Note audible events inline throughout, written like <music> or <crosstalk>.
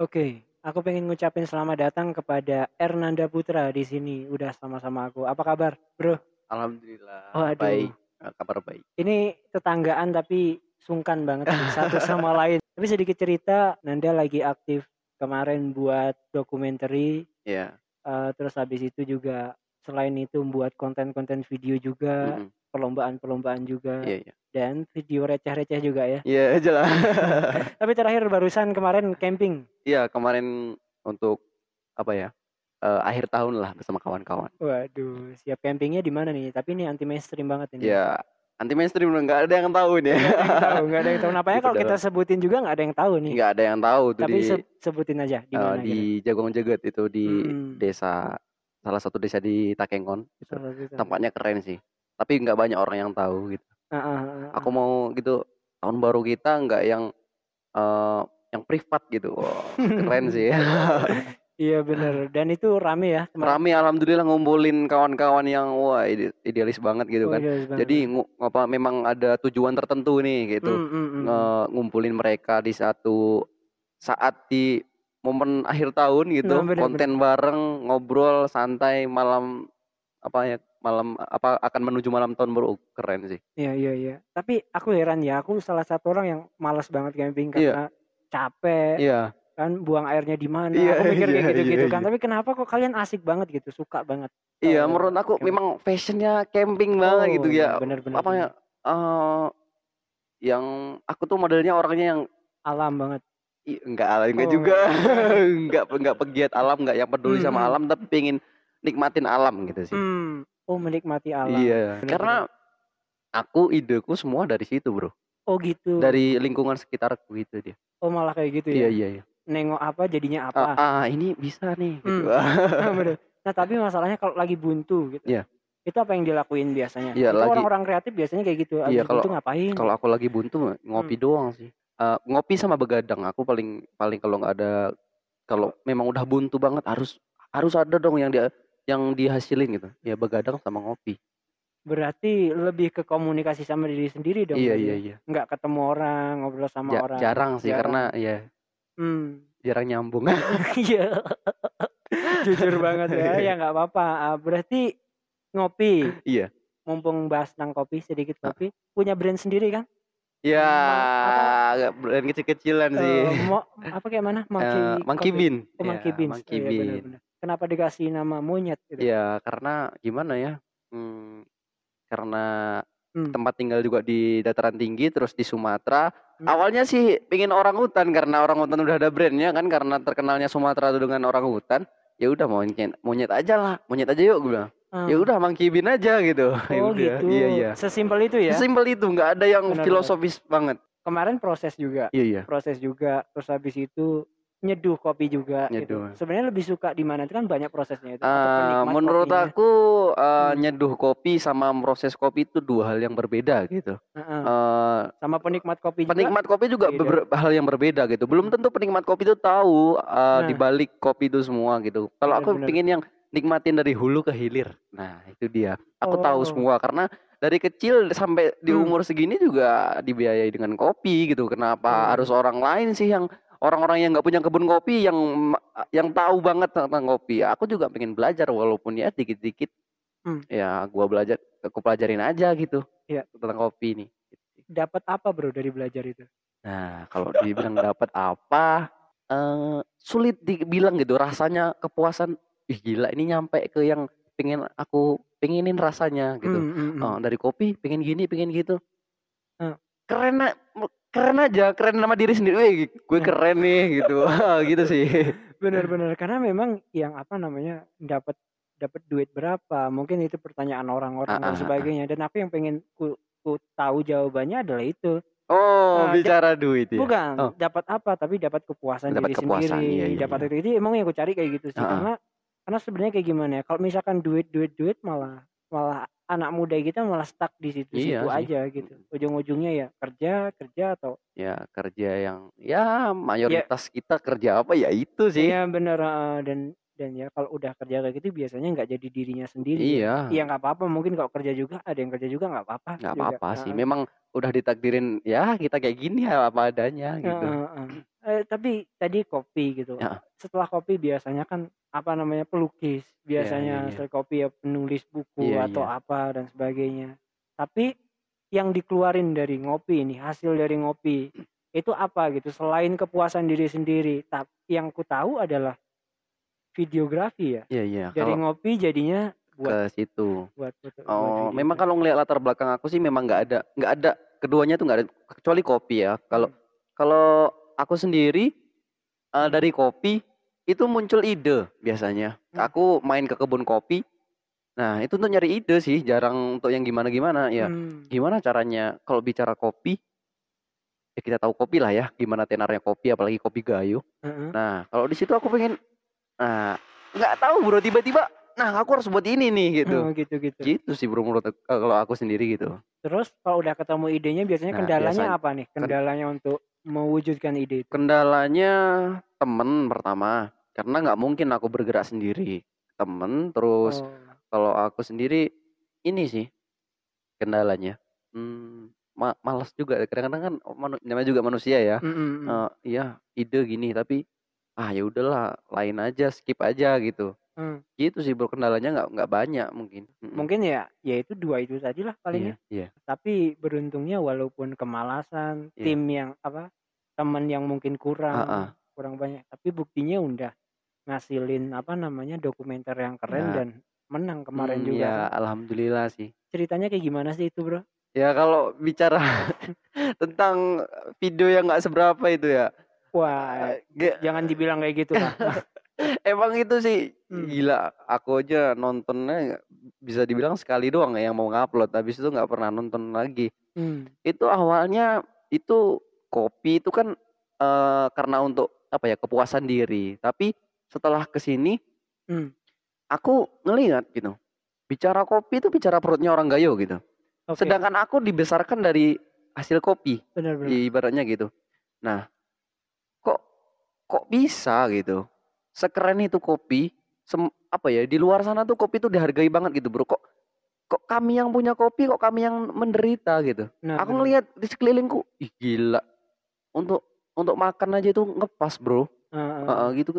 Oke, aku pengen ngucapin selamat datang kepada Ernanda Putra di sini. Udah sama-sama aku. Apa kabar, Bro? Alhamdulillah Waduh. baik, Eh, kabar baik. Ini tetanggaan tapi sungkan banget <laughs> satu sama lain. Tapi sedikit cerita, Nanda lagi aktif kemarin buat dokumenter. Iya, eh, terus habis itu juga selain itu buat konten-konten video juga, mhm, perlombaan-perlombaan juga, iya iya. dan video receh-receh juga ya. Iya <laughs> jelas. <laughs> Tapi terakhir barusan kemarin camping. Iya kemarin untuk apa ya? eh, akhir tahun lah bersama kawan-kawan. Waduh, siap campingnya di mana nih? Tapi ini anti mainstream banget ini. Ya anti mainstream nggak ada yang tahu nih. Nggak ada yang tahu, nggak ada yang tahu. Napanya kalau kita sebutin juga nggak ada yang tahu nih. Nggak ada yang tahu tuh Tapi di se- sebutin aja di eh, mana di gitu. Jagong Jeget itu di Mm-mm. desa salah satu desa di Takengon. Gitu. Tempatnya keren sih. Tapi nggak banyak orang yang tahu gitu. Ah, ah, ah. Aku mau gitu tahun baru kita nggak yang eh, yang privat gitu. Wah, keren sih. <laughs> Iya bener. Dan itu rame ya. kemarin. Rame alhamdulillah ngumpulin kawan-kawan yang wah ide- idealis banget gitu kan. banget. Jadi ngu- apa memang ada tujuan tertentu nih gitu. Mm, mm, mm. Nge- ngumpulin mereka di satu saat di momen akhir tahun gitu, Nah, bener, konten bareng, ngobrol santai malam apa ya malam apa akan menuju malam tahun baru Oh, keren sih. Iya iya iya. Tapi aku heran ya. Aku salah satu orang yang malas banget camping Iya. karena capek Iya, kan buang airnya di mana. Iya, aku mikir kayak iya, gitu-gitu iya, kan. iya. Tapi kenapa kok kalian asik banget gitu, suka banget? iya eh, menurut aku camping? memang fashionnya camping banget Oh, gitu ya. Bener-bener. Apa ya eh yang aku tuh modelnya orangnya yang Alam banget. Enggak alam enggak Oh, juga enggak enggak <laughs> pegiat alam enggak yang peduli sama Hmm. alam tapi pengen nikmatin alam gitu sih Hmm. Oh menikmati alam. iya Bener-bener. karena aku ideku semua dari situ bro Oh gitu. dari lingkungan sekitarku gitu dia Oh malah kayak gitu iya ya. iya iya Nengok apa jadinya ah, apa. ah, ini bisa nih gitu Nah, bener. Nah tapi masalahnya kalau lagi buntu gitu. Iya. Itu apa yang dilakuin biasanya? Iya, Itu lagi- orang-orang kreatif biasanya kayak gitu. Abis Iya, kalau- buntu ngapain? kalau aku lagi buntu ngopi Hmm. doang sih Eh, ngopi sama begadang aku paling paling kalau nggak ada kalau memang udah buntu banget harus harus ada dong yang dia yang dihasilin gitu ya begadang sama ngopi Berarti lebih ke komunikasi sama diri sendiri dong. iya iya ya? iya Nggak ketemu orang, ngobrol sama Ja- orang. jarang sih Jarang. karena ya Hmm. jarang nyambung <laughs> Iya. <laughs> Jujur banget ya. Ya nggak apa-apa. Ah, Berarti ngopi. Iya. Mumpung bahas tentang kopi sedikit kopi. Punya brand sendiri kan? Ya, brand kecil-kecilan sih. Eh, mo- apa kayak mana? <laughs> Monkey, Eh, Monkey Coffee. Bean. Oh, Ya, Monkey Beans. Monkey Oh, iya, Bean. benar-benar. Kenapa dikasih nama monyet gitu? Ya, karena gimana ya? Hmm, karena Hmm. tempat tinggal juga di dataran tinggi, terus di Sumatera. Hmm. Awalnya sih pengen orang hutan karena orang hutan udah ada brandnya kan, karena terkenalnya Sumatera itu dengan orang hutan. Ya udah monyet, monyet aja lah, monyet aja yuk gue bilang. Hmm. Ya udah Monkey Bean aja gitu. <laughs> Ya Oh udah, gitu. Iya iya. Sesimpel itu ya. Simpel itu, nggak ada yang Benar-benar. filosofis banget. Kemarin proses juga. Iya iya. Proses juga. Terus habis itu nyeduh kopi juga Nyeduh. gitu. Sebenarnya lebih suka di mana? Itu kan banyak prosesnya itu. Penikmat menurut kopinya? aku eh, Hmm. nyeduh kopi sama proses kopi itu dua hal yang berbeda gitu. Heeh. Eh, sama penikmat kopi juga. penikmat kopi juga beda. beber- hal yang berbeda gitu. Belum tentu penikmat kopi itu tahu eh, Nah. di balik kopi itu semua gitu. Kalau aku pingin yang nikmatin dari hulu ke hilir. Nah, itu dia. Aku tahu Oh. semua karena dari kecil sampai di Hmm. umur segini juga dibiayai dengan kopi gitu. Kenapa Oh. harus orang lain sih yang orang-orang yang nggak punya kebun kopi yang yang tahu banget tentang kopi. Aku juga pengen belajar walaupun ya dikit-dikit. Hmm. Ya, gua belajar aku pelajarin aja gitu. Iya. Tentang kopi nih. Dapat apa bro dari belajar itu? Nah, kalau dibilang dapat apa, eh sulit dibilang gitu. Rasanya kepuasan, ih gila ini nyampe ke yang pengen aku pengenin rasanya gitu. Hmm, hmm, hmm. Oh, dari kopi pengen gini, pengen gitu. Hmm. Keren, keren aja, keren nama diri sendiri. Wih, gue keren nih gitu. <laughs> gitu sih. Benar-benar karena memang yang apa namanya dapat dapat duit berapa? Mungkin itu pertanyaan orang-orang Ah, dan sebagainya. Dan aku yang pengen ku, ku tahu jawabannya adalah itu. Oh, Nah, bicara duit ya. Bukan Oh. dapat apa, tapi dapat kepuasan Dapat diri kepuasan, sendiri. iya, iya, dapat iya. itu. Jadi emang yang aku cari kayak gitu sih. Ah, ah. Karena karena sebenarnya kayak gimana ya? Kalau misalkan duit duit duit malah malah anak muda kita malah stuck di situ-situ Iya sih. aja gitu. Ujung-ujungnya ya kerja kerja atau Ya, kerja yang ya mayoritas kita kerja apa ya itu sih. Iya bener heeh, dan dan ya kalau udah kerja kayak gitu biasanya nggak jadi dirinya sendiri Iya. ya nggak apa-apa mungkin kalau kerja juga ada yang kerja juga nggak apa-apa Nggak apa-apa sih. Memang udah ditakdirin ya kita kayak gini ya apa adanya gitu. Heeh, heeh. Eh, tapi tadi kopi gitu Ya. setelah kopi biasanya kan apa namanya pelukis biasanya iya, iya. setelah kopi ya penulis buku Iya, atau iya. apa dan sebagainya tapi yang dikeluarin dari ngopi ini hasil dari ngopi itu apa gitu selain kepuasan diri sendiri tapi yang ku tahu adalah videografi ya Iya iya. dari ngopi jadinya buat ke situ. buat foto buat Oh, video. memang kalau ngelihat latar belakang aku sih memang nggak ada nggak ada keduanya tuh nggak ada kecuali kopi ya. Kalau Hmm. kalau aku sendiri eh, dari kopi itu muncul ide biasanya. Hmm. Aku main ke kebun kopi. Nah, itu untuk nyari ide sih, jarang untuk yang gimana-gimana ya. Hmm. Gimana caranya kalau bicara kopi? Ya kita tahu kopi lah ya, gimana tenarnya kopi apalagi kopi gayo. Heeh. Nah, kalau di situ aku pengen nah, nggak tahu bro tiba-tiba nah aku harus buat ini nih gitu. Oh, gitu gitu Gitu sih bro menurut kalau aku sendiri gitu. terus kalau udah ketemu idenya biasanya Nah, kendalanya biasanya- apa nih kendalanya untuk mewujudkan ide itu Kendalanya temen pertama, karena nggak mungkin aku bergerak sendiri. Temen terus Oh. kalau aku sendiri ini sih kendalanya. Hmm, ma malas juga kadang-kadang kan manu- namanya juga manusia ya. Mm, mm, mm. Eh, iya ide gini tapi ah ya udahlah lain aja skip aja gitu. Hmm. Gitu sih bro kendalanya nggak nggak banyak mungkin. Mungkin ya ya itu dua itu tadi lah palingnya Iya, iya. tapi beruntungnya walaupun kemalasan Iya. tim yang apa teman yang mungkin kurang Ah, ah. kurang banyak tapi buktinya udah ngasilin apa namanya dokumenter yang keren Nah. dan menang kemarin Hmm, juga ya kan. alhamdulillah sih. ceritanya kayak gimana sih itu bro Ya kalau bicara <laughs> tentang video yang nggak seberapa itu ya. Wah ge- jangan dibilang kayak gitu lah <laughs> Emang itu sih Hmm. gila. Aku aja nontonnya bisa dibilang sekali doang ya yang mau ngupload. Habis itu nggak pernah nonton lagi. Hmm. Itu awalnya itu kopi itu kan eh, karena untuk apa ya kepuasan diri. Tapi setelah ke sini Hmm. aku ngelihat gitu. Bicara kopi itu bicara perutnya orang gayo gitu. Oke, Sedangkan aku dibesarkan dari hasil kopi. benar-benar ibaratnya gitu. Nah, kok bisa gitu? Sekeren itu kopi, sem- apa ya? Di luar sana tuh kopi tuh dihargai banget gitu, Bro. Kok kok kami yang punya kopi kok kami yang menderita gitu. Nah, Aku ngelihat di sekelilingku, ih gila. Untuk untuk makan aja itu ngepas, Bro. Heeh, Heeh, gitu.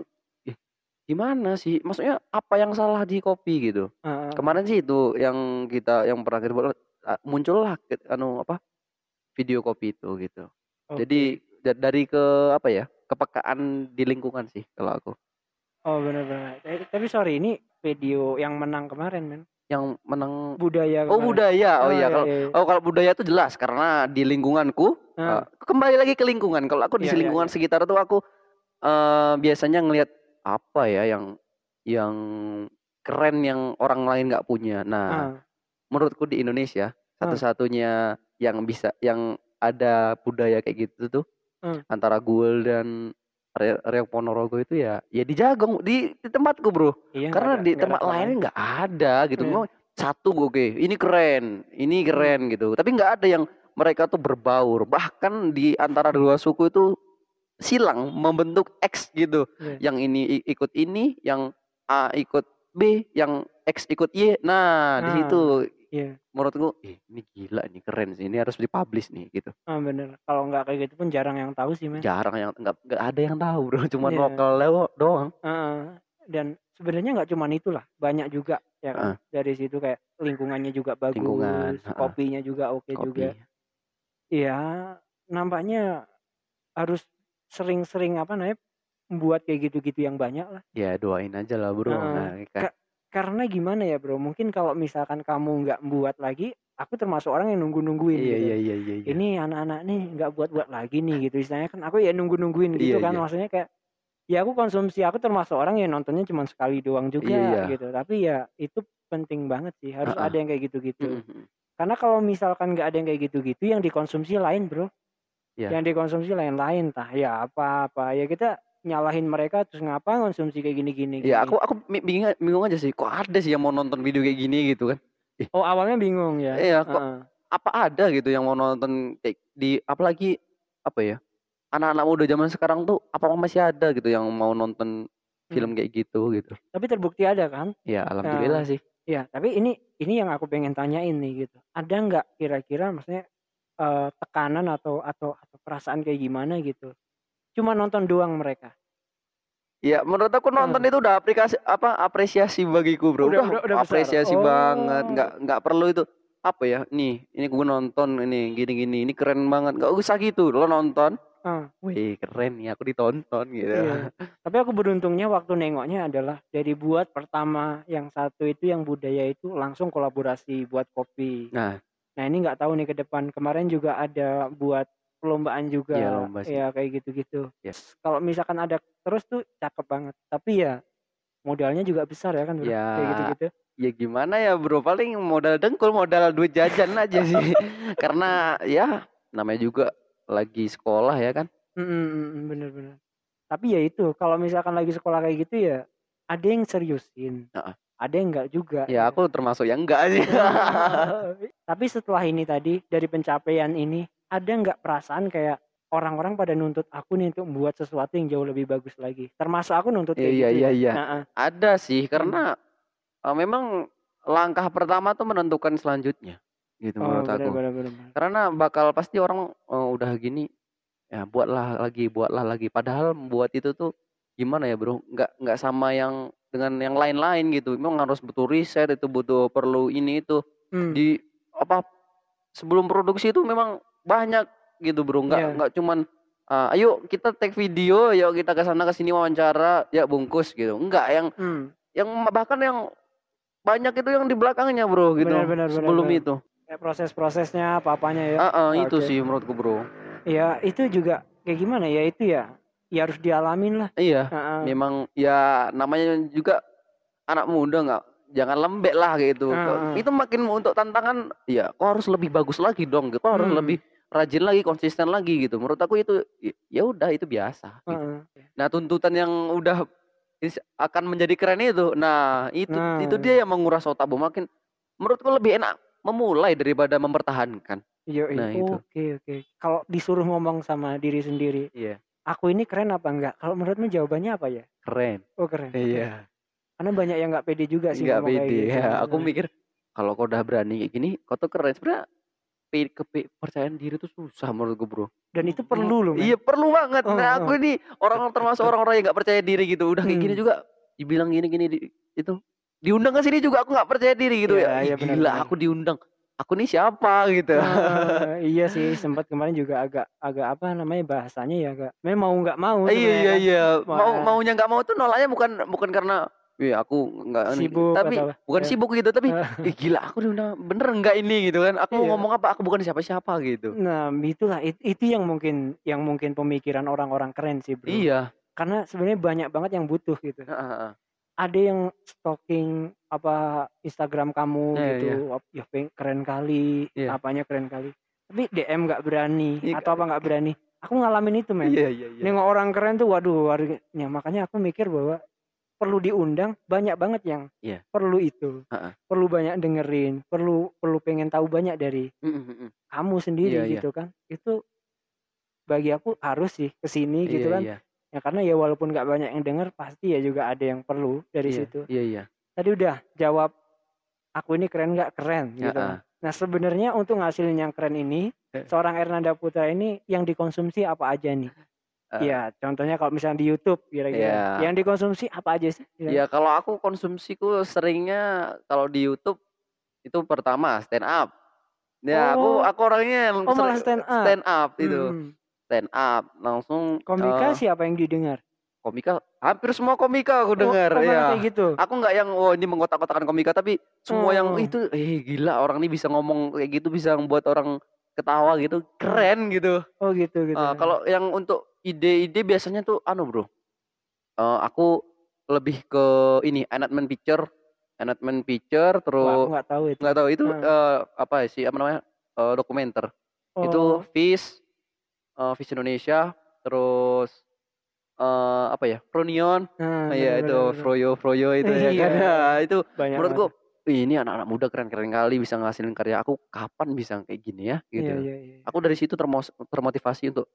Ih, gimana sih? Maksudnya apa yang salah di kopi gitu? heeh. Kemarin sih itu yang kita yang pernah kita buat ah, muncullah anu apa? Video kopi itu gitu. Oke. Jadi da- dari ke apa ya kepekaan di lingkungan sih kalau aku. Oh benar-benar Eh, tapi sorry ini video yang menang kemarin men. Yang menang budaya oh kemarin. budaya. Oh, iya kalau iya. oh kalau budaya itu jelas karena di lingkunganku Ah, eh, kembali lagi ke lingkungan. Kalau aku di Iya, iya, lingkungan sekitar tuh aku eh, biasanya ngelihat apa ya yang yang keren yang orang lain nggak punya. Nah ah, menurutku di Indonesia satu-satunya yang bisa yang ada budaya kayak gitu tuh Hmm. antara Gul dan Re- Reok Ponorogo itu ya ya di Jagong di, di tempatku bro iya, karena ada- di tempat lain nggak ada gitu. Mau satu oke ini keren ini keren gitu tapi nggak ada yang mereka tuh berbaur bahkan di antara dua suku itu silang membentuk X gitu Iya. yang ini ikut ini yang A ikut B yang X ikut Y nah di Ah. situ Iya. menurutku "Ih, ini gila ini keren sih ini harus dipublish nih gitu Ah bener. Kalau nggak kayak gitu pun jarang yang tahu sih men. jarang yang nggak nggak ada yang tahu bro cuma Iya. lokal lewo- doang Heeh. dan sebenarnya nggak cuma itulah, banyak juga ya kan. Dari situ kayak lingkungannya juga bagus, Lingkungan, heeh. kopinya juga oke kopi juga. Iya, nampaknya harus sering-sering apa namanya membuat kayak gitu-gitu yang banyak lah. ya doain aja lah bro Heeh. nah, kayak- Karena gimana ya bro? Mungkin kalau misalkan kamu nggak buat lagi, aku termasuk orang yang nunggu-nungguin iya gitu. iya iya iya iya. Ini anak-anak nih nggak buat-buat lagi nih gitu. Istilahnya kan aku ya nunggu-nungguin gitu Iya, kan. iya. Maksudnya kayak ya aku konsumsi aku termasuk orang yang nontonnya cuma sekali doang juga Iya, iya. gitu. Tapi ya itu penting banget sih. Harus Heeh. ada yang kayak gitu-gitu. Mm-mm. Karena kalau misalkan nggak ada yang kayak gitu-gitu, yang dikonsumsi lain bro. Iya. Yang dikonsumsi lain-lain, tah ya apa-apa ya kita nyalahin mereka terus ngapa konsumsi kayak gini-gini. Ya aku aku mi- bingung bingung aja sih kok ada sih yang mau nonton video kayak gini gitu kan. Oh awalnya bingung ya. Iya kok Heeh. apa ada gitu yang mau nonton kayak di apalagi apa ya anak-anak muda zaman sekarang tuh apa masih ada gitu yang mau nonton film kayak gitu gitu Tapi terbukti ada kan? ya alhamdulillah sih Ya, tapi ini ini yang aku pengen tanyain nih gitu. Ada nggak kira-kira maksudnya eh, tekanan atau atau atau perasaan kayak gimana gitu? Cuma nonton doang mereka. Ya menurut aku nonton itu udah aplikasi apa apresiasi bagiku bro. Udah- Udah, udah- udah besar. apresiasi Oh. banget. Nggak nggak perlu itu apa ya? Nih ini gue nonton ini gini gini ini keren banget. Nggak usah gitu. Lo nonton, Ah, wih keren nih aku ditonton gitu. iya. Tapi aku beruntungnya waktu nengoknya adalah dari buat pertama yang satu itu yang budaya itu langsung kolaborasi buat kopi. Nah Nah ini nggak tahu nih ke depan. Kemarin juga ada buat perlombaan juga. Iya, lomba sih. Ya kayak gitu-gitu. Yes. Kalau misalkan ada terus tuh cakep banget. Tapi ya modalnya juga besar ya kan bro? Ya. Kayak gitu-gitu. ya gimana ya bro? Paling modal dengkul, modal duit jajan aja sih. <laughs> Karena ya namanya juga lagi sekolah ya kan. Bener-bener. Tapi ya itu kalau misalkan lagi sekolah kayak gitu ya ada yang seriusin. Heeh. Ada yang enggak juga. Ya aku termasuk yang enggak sih. <laughs> Tapi setelah ini tadi dari pencapaian ini ada nggak perasaan kayak orang-orang pada nuntut aku nih untuk membuat sesuatu yang jauh lebih bagus lagi. Termasuk aku nuntut kayak Iya gitu. iya ya. iya. Nah, Ada sih karena uh, memang langkah pertama tuh menentukan selanjutnya gitu oh, menurut aku. bener, bener, bener. Karena bakal pasti orang uh, udah gini ya buatlah lagi buatlah lagi padahal membuat itu tuh gimana ya bro nggak nggak sama yang dengan yang lain-lain gitu memang harus butuh riset itu butuh perlu ini itu Hmm, di apa sebelum produksi itu memang banyak gitu bro nggak Iya. nggak cuman uh, ayo kita take video yuk kita ke sana ke sini wawancara ya bungkus gitu nggak yang hmm. yang bahkan yang banyak itu yang di belakangnya bro gitu benar, benar, sebelum benar. itu Kayak proses-prosesnya apa-apanya ya. Ah, ah, itu Oke. sih menurutku bro Ya itu juga kayak gimana ya itu ya. Ya harus dialamin lah. iya Heeh. memang ya namanya juga anak muda nggak jangan lembek lah gitu Ah, ah. itu makin untuk tantangan ya kok harus lebih bagus lagi dong gitu Kok harus Hmm. lebih rajin lagi konsisten lagi gitu menurut aku itu ya- ya udah itu biasa gitu. Heeh. nah tuntutan yang udah akan menjadi keren itu nah itu Nah. itu dia yang menguras otak Bu. makin menurutku lebih enak memulai daripada mempertahankan Yoi. Nah, itu. Oke oke. Kalau disuruh ngomong sama diri sendiri, iya aku ini keren apa enggak? Kalau menurutmu jawabannya apa ya? keren Oh keren. iya Karena banyak yang nggak pede juga sih. nggak pede gitu. ya aku mikir kalau kau udah berani kayak gini kau tuh keren sebenarnya pe- kepe- kepercayaan diri tuh susah menurutku bro Dan itu perlu loh. iya perlu banget Oh, nah oh. aku ini orang termasuk orang-orang yang nggak percaya diri gitu udah kayak gini Hmm. juga dibilang gini gini di, itu diundang ke sini juga aku nggak percaya diri gitu Iya, ya iya, benar, gila benar. aku diundang aku nih siapa gitu Ah, iya sih sempat kemarin juga agak agak apa namanya bahasanya ya agak memang mau nggak mau iya iya kan. iya mau maunya nggak mau tuh nolaknya bukan bukan karena Iya aku nggak ini." Sibuk tapi bukan ya. sibuk gitu tapi Ah. ih gila aku diundang bener nggak ini? gitu kan. Aku mau Iya. ngomong apa aku bukan siapa-siapa gitu. Nah itulah it- itu yang mungkin yang mungkin pemikiran orang-orang keren sih bro. Iya. Karena sebenarnya banyak banget yang butuh gitu. Heeh, heeh. ada yang stalking apa Instagram kamu Iya, gitu Wah, ya keren kali Iya. apanya keren kali. Tapi DM nggak berani Iya, atau apa nggak berani. Aku ngalamin itu men. Iya iya iya. Nengok orang keren tuh waduh warganya. Makanya aku mikir bahwa perlu diundang banyak banget yang Iya. perlu itu Ha-ha. perlu banyak dengerin perlu perlu pengen tahu banyak dari Mm, mm, mm. kamu sendiri Iya, iya. gitu kan itu bagi aku harus sih ke sini gitu Iya, kan iya ya karena ya walaupun nggak banyak yang denger pasti ya juga ada yang perlu dari iya, situ iya iya tadi udah jawab aku ini keren nggak keren gitu Ha-ha. nah sebenarnya untuk ngasilin yang keren ini Eh. seorang Ernanda Putra ini yang dikonsumsi apa aja nih Eh. ya contohnya kalau misalnya di YouTube kira-kira Iya. yang dikonsumsi apa aja sih Kira- Ya kalau aku konsumsiku seringnya kalau di YouTube itu pertama stand up. Ya Oh. aku aku orangnya yang Oh, malah sering- stand up. stand up itu Hmm. stand up langsung komika eh, siapa yang didengar komika hampir semua komika aku dengar oh, oh, malah ya. kayak gitu Aku nggak yang oh ini mengkotak-kotakan komika tapi semua yang Oh. itu eh gila orang ini bisa ngomong kayak gitu bisa membuat orang ketawa gitu keren gitu. oh gitu gitu Eh, kalau yang untuk ide-ide biasanya tuh anu bro, Eh, aku lebih ke ini enactment picture, enactment picture Wah, aku terus nggak tahu itu nggak tahu itu Hmm. eh, apa sih apa namanya Eh, dokumenter. Itu Oh, Fish, eh, Fish Indonesia, terus eh, apa ya Fronion, nah, Ah, iya bener, itu bener. Froyo Froyo itu ya <laughs> Iya. kan, Nah, itu banyak menurutku banget. "Wih, ini anak-anak muda keren-keren kali bisa ngasilin karya aku kapan bisa kayak gini ya gitu. iya, iya, iya. Aku dari situ termos- termotivasi untuk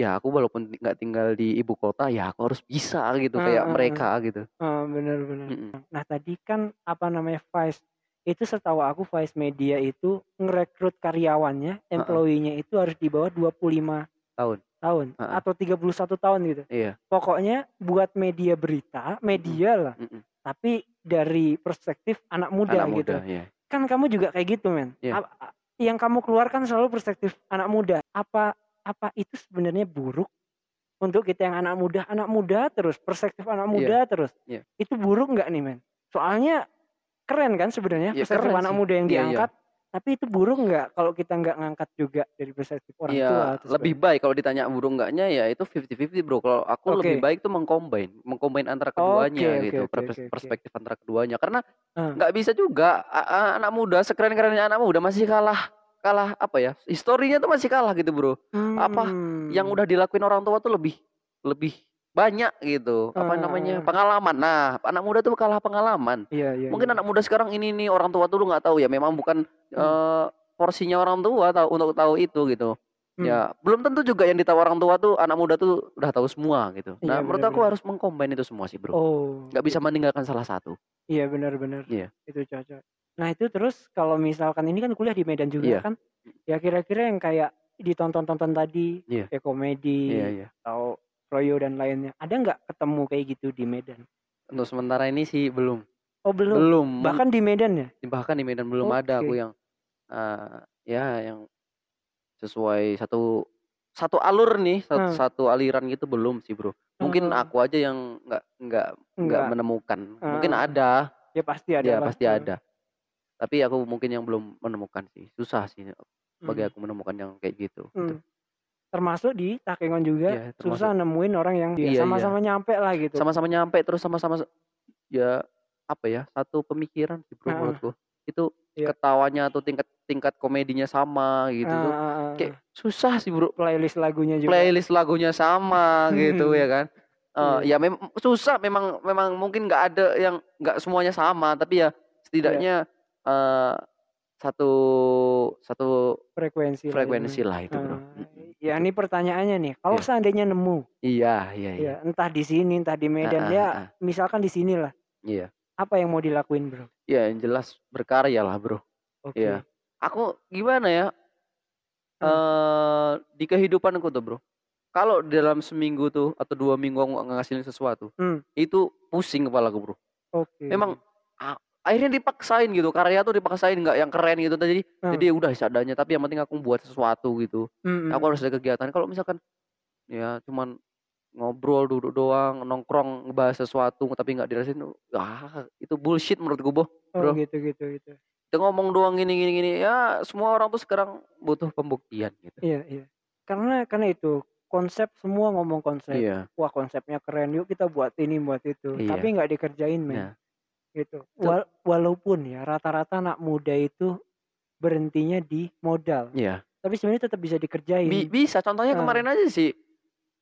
ya aku walaupun nggak tinggal di ibu kota ya aku harus bisa gitu Ah, kayak ah, ah. mereka gitu Oh, benar-benar. Mm-mm. Nah, tadi kan apa namanya Vice itu setahu aku Vice Media itu ngerekrut karyawannya, employee-nya itu harus di bawah 25 Tahun. tahun Ha-ha. atau 31 tahun gitu. iya Pokoknya buat media berita, media lah, Mm-mm. tapi dari perspektif anak muda anak gitu. muda ya Kan kamu juga kayak gitu, men. A- Yang kamu keluarkan selalu perspektif anak muda. Apa apa itu sebenarnya buruk untuk kita yang anak muda, anak muda terus perspektif anak Iya. muda terus. Iya. Itu buruk nggak nih, men? Soalnya keren kan sebenarnya Iya, perspektif anak sih. muda yang Iya, iya. diangkat. Tapi itu buruk nggak kalau kita nggak ngangkat juga dari perspektif orang Iya, tua? atau lebih baik kalau ditanya burung enggaknya ya itu 50-50 bro. Kalau aku Oke. lebih baik tuh mengcombine, mengcombine antara keduanya Oke, gitu, oke, oke. perspektif antara keduanya. Karena Ah. nggak bisa juga anak muda sekeren-kerennya anak muda masih kalah kalah apa ya? Historinya tuh masih kalah gitu bro. apa Hmm. Yang udah dilakuin orang tua tuh lebih lebih banyak gitu. Apa Ah, namanya? ah. Pengalaman. Nah, anak muda tuh kalah pengalaman. Iya, iya. Mungkin iya. anak muda sekarang ini nih orang tua tuh lu nggak tahu ya. Memang bukan Hmm. eh, porsinya orang tua tahu untuk tahu itu gitu. Hmm. Ya, belum tentu juga yang ditahu orang tua tuh anak muda tuh udah tahu semua gitu. Nah, Iya, menurut aku benar-benar. harus mengcombine itu semua sih, Bro. Oh. Nggak bisa meninggalkan salah satu. Iya benar-benar. Iya. Itu cocok. Nah itu terus kalau misalkan ini kan kuliah di Medan juga Iya. kan, ya kira-kira yang kayak ditonton-tonton tadi, Iya. kayak komedi Iya, iya. atau Froyo dan lainnya, ada nggak ketemu kayak gitu di Medan? Untuk sementara ini sih belum. Oh belum. Belum. Bahkan di Medan ya? bahkan di Medan belum ada aku yang eh, ya yang sesuai satu satu alur nih, satu, Hmm. satu aliran gitu belum sih, Bro. Mungkin Hmm. aku aja yang nggak nggak nggak menemukan. Mungkin Ah. ada, Ya pasti ada. ya lah. pasti ada. Tapi aku mungkin yang belum menemukan sih. Susah sih bagi Hmm. aku menemukan yang kayak gitu. gitu. Hmm. Termasuk di Takengon juga Iya, susah nemuin orang yang ya, Iya, iya. sama-sama nyampe lah gitu. Sama-sama nyampe terus sama-sama ya apa ya satu pemikiran sih bro Ah. menurutku itu Iya. ketawanya atau tingkat tingkat komedinya sama gitu Ah, tuh kayak susah sih bro playlist lagunya juga. playlist lagunya sama <laughs> gitu ya kan Eh, ya memang susah memang memang mungkin nggak ada yang nggak semuanya sama tapi ya setidaknya eh, satu satu frekuensi. frekuensi itu. lah itu bro ya ini pertanyaannya nih, kalau Iya. seandainya nemu, iya iya iya ya entah di sini, entah di Medan, Ah, ya ah. misalkan di sini lah, iya apa yang mau dilakuin bro? ya yang jelas berkarya lah bro Oke. Iya. aku gimana ya Hmm. eh di kehidupanku tuh bro kalau dalam seminggu tuh atau dua minggu aku nggak ngasilin sesuatu Hmm. itu pusing kepalaku bro Oke. memang a- akhirnya dipaksain gitu karya tuh dipaksain nggak yang keren gitu jadi Hmm. jadi udah seadanya tapi yang penting aku buat sesuatu gitu Mm, mm, aku harus ada kegiatan kalau misalkan ya cuman ngobrol duduk doang nongkrong ngebahas sesuatu tapi nggak dirasain ah itu bullshit menurutku boh oh, bro. gitu gitu gitu. kita ngomong doang gini gini gini ya semua orang tuh sekarang butuh pembuktian gitu Iya iya. Karena karena itu konsep semua ngomong konsep. iya Wah konsepnya keren, yuk kita buat ini buat itu. Iya. Tapi nggak dikerjain men. Nah. Gitu. Wal- walaupun ya rata-rata anak muda itu berhentinya di modal. iya Tapi sebenarnya tetap bisa dikerjain. Bi- bisa contohnya Ah. kemarin aja sih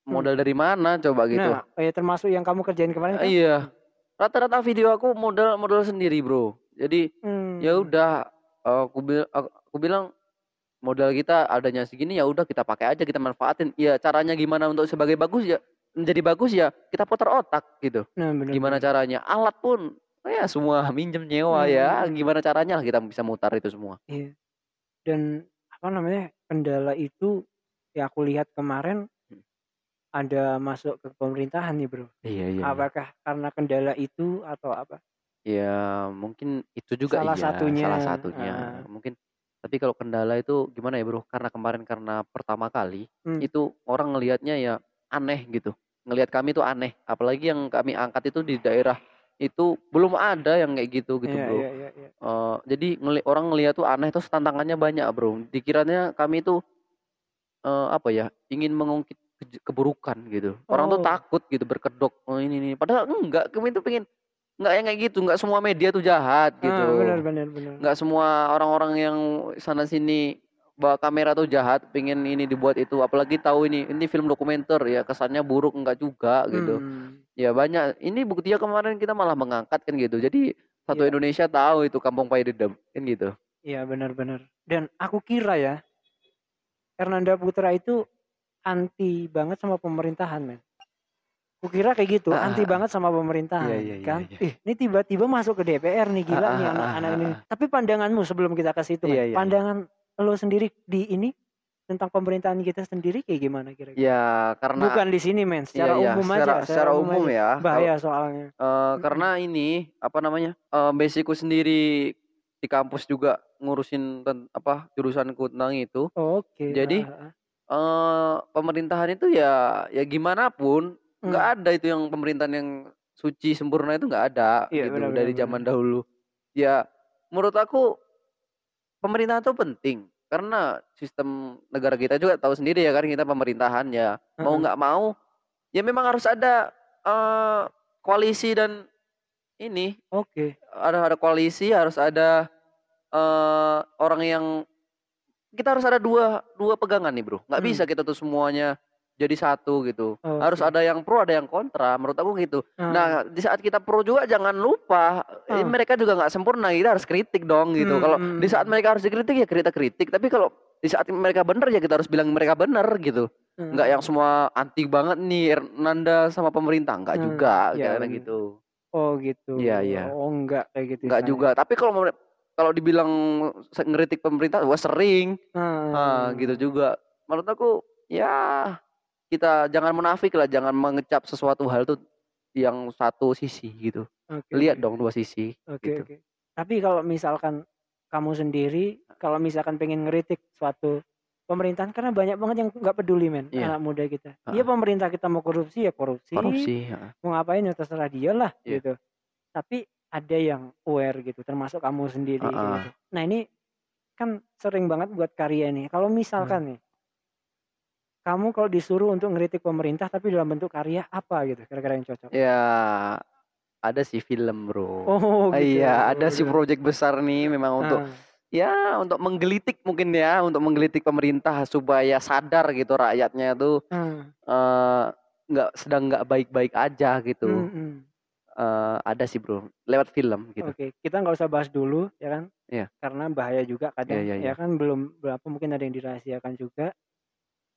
modal dari mana coba gitu Nah, ya termasuk yang kamu kerjain kemarin kan? iya rata-rata video aku modal modal sendiri bro jadi Hmm. ya udah aku bil- aku aku bilang modal kita adanya segini ya udah kita pakai aja kita manfaatin ya caranya gimana untuk sebagai bagus ya menjadi bagus ya kita putar otak gitu Nah, bener, gimana bener. caranya alat pun ya semua minjem nyewa ya Hmm. gimana caranya lah kita bisa mutar itu semua Iya. Dan apa namanya kendala itu ya aku lihat kemarin Hmm. ada masuk ke pemerintahan nih bro. iya iya Apakah karena kendala itu atau apa? ya mungkin itu juga Salah iya satunya, salah satunya ah. mungkin tapi kalau kendala itu gimana ya bro karena kemarin karena pertama kali Hmm. itu orang ngelihatnya ya aneh gitu ngelihat kami tuh aneh apalagi yang kami angkat itu di daerah itu belum ada yang kayak gitu gitu Iya, bro iya, iya, iya. Eh, jadi ngeli- orang ngelihat tuh aneh terus tantangannya banyak bro dikiranya kami tuh eh, apa ya ingin mengungkit ke- keburukan gitu orang tuh Oh. takut gitu berkedok oh ini ini padahal enggak kami tuh pengen enggak yang kayak gitu enggak semua media tuh jahat gitu Ah, benar benar benar. nggak semua orang-orang yang sana sini bawa kamera tuh jahat pengen ini dibuat itu apalagi tahu ini ini film dokumenter ya kesannya buruk enggak juga gitu Hmm. ya banyak ini buktinya kemarin kita malah mengangkat kan gitu jadi satu Iya. Indonesia tahu itu kampung Payedem kan gitu Iya benar benar. Dan aku kira ya Hernanda Putra itu anti banget sama pemerintahan, men. Kukira kayak gitu, Ah, anti ah, ah. banget sama pemerintahan, Iya, iya, iya, kan? iya. Ih, ini tiba-tiba masuk ke DPR nih, gila Ah, nih ah, ah, anak-anak ah, ini. ah. Tapi pandanganmu sebelum kita ke situ, Iya, men, iya, iya. Lo sendiri di ini tentang pemerintahan kita sendiri kayak gimana kira-kira? Ya karena Bukan di sini, men, iya, secara iya, umum secara, aja, secara umum aja. ya. Bahaya soalnya. Eh, karena ini apa namanya? Eh basicku sendiri di kampus juga ngurusin ten- apa jurusanku tentang itu. Oke. Jadi ah, ah, eh pemerintahan itu ya ya gimana pun ah. nggak Hmm. ada itu yang pemerintahan yang suci sempurna itu nggak ada Iya, gitu benar, dari benar, zaman dahulu. Ya menurut aku pemerintahan itu penting. Karena sistem negara kita juga tahu sendiri ya kan kita pemerintahan ya mau nggak mau ya memang harus ada eh, koalisi dan ini. Oke. ada ada koalisi harus ada eh, orang yang kita harus ada dua dua pegangan nih bro. Nggak Hmm. bisa kita tuh semuanya jadi satu gitu harus Oke. ada yang pro ada yang kontra menurut aku gitu Ah. nah di saat kita pro juga jangan lupa Ah. mereka juga nggak sempurna kita harus kritik dong gitu Hmm, kalau hmm, di saat hmm. mereka harus dikritik ya kita kritik tapi kalau di saat mereka benar ya kita harus bilang mereka benar gitu Hmm. nggak yang semua anti banget nih Nanda sama pemerintah nggak Hmm, juga iya, kayak gitu Oh gitu. Iya, iya. Oh enggak kayak gitu. nggak istilahnya. juga tapi kalau kalau dibilang ngeritik pemerintah wah sering Ah. ah gitu juga menurut aku ya kita jangan munafik lah jangan mengecap sesuatu hal tuh yang satu sisi gitu Oke, lihat dong dua sisi Oke gitu. oke. Tapi kalau misalkan kamu sendiri, kalau misalkan pengen ngeritik suatu pemerintahan, karena banyak banget yang nggak peduli men, Iya. anak muda kita. Iya pemerintah kita mau korupsi ya korupsi, korupsi ya. mau ngapain ya terserah dia lah Iya. gitu. Tapi ada yang aware gitu, termasuk kamu sendiri. kayak Ha-ha. gitu. Nah ini kan sering banget buat karya nih. Kalau misalkan Hmm. nih, kamu kalau disuruh untuk ngeritik pemerintah tapi dalam bentuk karya apa gitu, kira-kira yang cocok? ya ada sih film bro Oh Ah, gitu. iya ada sih project besar nih memang untuk Ah. ya untuk menggelitik mungkin ya untuk menggelitik pemerintah supaya sadar gitu rakyatnya tuh Ah. eh, nggak sedang nggak baik-baik aja gitu Hmm, hmm. Eh, ada sih bro lewat film gitu Oke, kita nggak usah bahas dulu ya kan? Iya. Karena bahaya juga kadang Iya, iya, ya kan belum berapa mungkin ada yang dirahasiakan juga.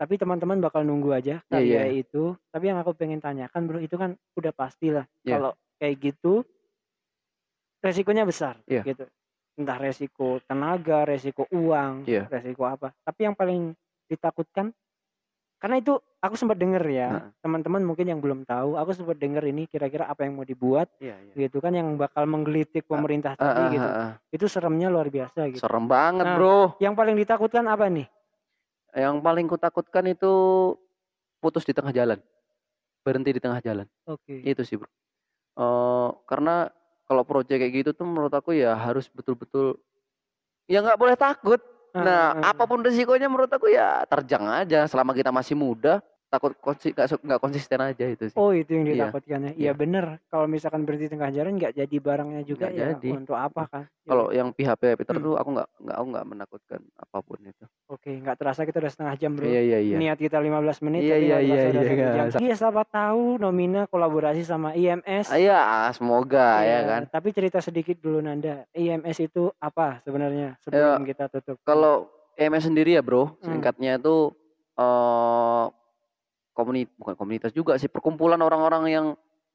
Tapi teman-teman bakal nunggu aja Iya, karya iya. itu. Tapi yang aku pengen tanyakan bro itu kan udah pastilah Iya. kalau kayak gitu resikonya besar Iya. gitu. Entah resiko tenaga, resiko uang, Iya. resiko apa. Tapi yang paling ditakutkan karena itu aku sempat denger ya Heeh. teman-teman mungkin yang belum tahu aku sempat denger ini kira-kira apa yang mau dibuat Iya, iya. gitu kan yang bakal menggelitik pemerintah Ah, tadi ah, gitu ah, ah. itu seremnya luar biasa gitu serem banget Nah. bro yang paling ditakutkan apa nih yang paling kutakutkan itu putus di tengah jalan. Berhenti di tengah jalan. Oke. Itu sih bro. Eh, karena kalau proyek kayak gitu tuh menurut aku ya harus betul-betul ya nggak boleh takut. Ah, nah ah, apa pun risikonya menurut aku ya terjang aja selama kita masih muda. Takut konsi konsisten aja itu sih. Oh itu yang Iya. ditakutkan ya? Iya Iya. bener. Kalau misalkan berhenti tengah jalan nggak jadi barangnya juga Nggak ya? jadi. untuk apa kan Ya kalau yang pihak-pihak Hmm. tertentu aku nggak nggak aku nggak menakutkan apa pun nggak terasa kita udah setengah jam bro iya iya iya niat kita 15 menit Iya, tapi iya, iya, iya, nggak. jam. Iya siapa tahu Nomina kolaborasi sama IMS Ah, iya semoga Iya, ya kan tapi cerita sedikit dulu Nanda IMS itu apa sebenarnya sebelum kita tutup kalau EMS sendiri ya bro Hmm. singkatnya itu eh komunitas bukan komunitas juga sih perkumpulan orang-orang yang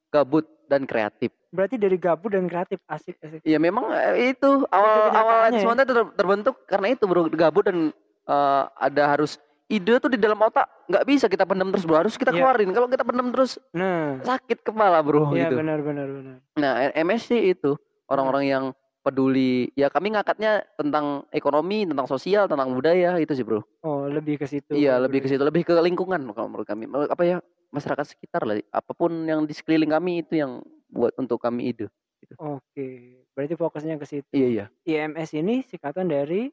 gabut dan kreatif berarti dari gabut dan kreatif asik asik ya memang eh, itu awal awal ya. semuanya ter- terbentuk karena itu bro gabut dan eh, ada harus ide tuh di dalam otak nggak bisa kita pendam terus bro harus kita Iya. keluarin kalau kita pendam terus nah sakit kepala bro iya gitu benar benar benar nah MSC itu orang-orang yang peduli ya kami ngangkatnya tentang ekonomi tentang sosial tentang budaya itu sih bro oh lebih ke situ Iya lebih ke situ, lebih ke lingkungan kalau menurut kami. Apa ya masyarakat sekitar lah. Apa pun yang di sekeliling kami itu yang buat untuk kami ide. oke berarti fokusnya ke situ Iya iya. IMS ini singkatan dari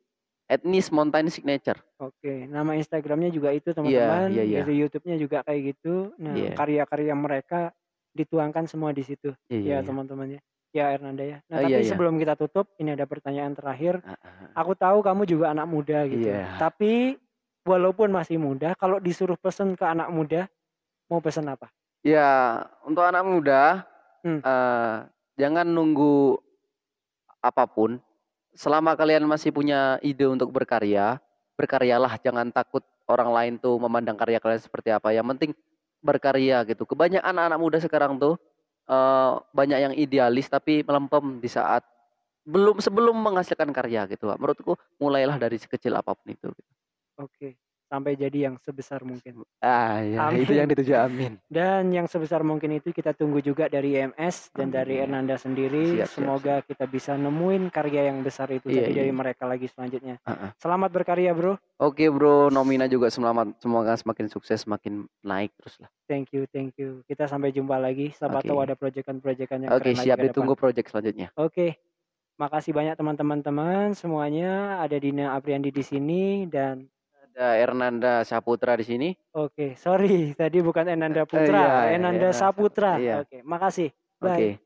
Etnis Mountain Signature. Oke, nama Instagramnya juga itu teman-teman. iya, iya. Dari YouTube-nya juga kayak gitu. Nah, Iya. karya-karya mereka dituangkan semua di situ. Iya ya iya. teman-teman ya. Ya Ernanda ya. Nah, Ah, tapi iya, iya. sebelum kita tutup, ini ada pertanyaan terakhir. Ah, ah, Aku tahu kamu juga anak muda gitu. Iya. Tapi walaupun masih muda, kalau disuruh pesen ke anak muda, mau pesen apa? Ya untuk anak muda Hmm. eh, jangan nunggu apa pun. Selama kalian masih punya ide untuk berkarya, berkaryalah jangan takut orang lain tuh memandang karya kalian seperti apa yang penting berkarya gitu kebanyakan anak-anak muda sekarang tuh eh, banyak yang idealis tapi melempem di saat belum sebelum menghasilkan karya gitu menurutku mulailah dari sekecil apa pun itu gitu. Oke. Sampai jadi yang sebesar mungkin. ah ya itu Amin. yang dituju amin <laughs> Dan yang sebesar mungkin itu kita tunggu juga dari MS dan dari Amin. Ernanda sendiri. Siap, siap, Semoga kita bisa nemuin karya yang besar itu Iya, iya. dari mereka lagi selanjutnya. Heeh. Selamat berkarya, Bro. oke bro Nomina juga selamat semoga semakin sukses semakin naik terus lah Thank you, thank you. Kita sampai jumpa lagi. Siapa Oke. tahu ada proyekan-proyekan yang oke lagi siap ditunggu project selanjutnya Oke. Makasih banyak teman-teman teman semuanya. Ada Dina Apriandi di sini dan ada Ernanda Saputra di sini oke, sorry tadi bukan Enanda Eh, Putra, iya, Enanda Enanda Saputra. Iya. Oke, makasih. oke Bye.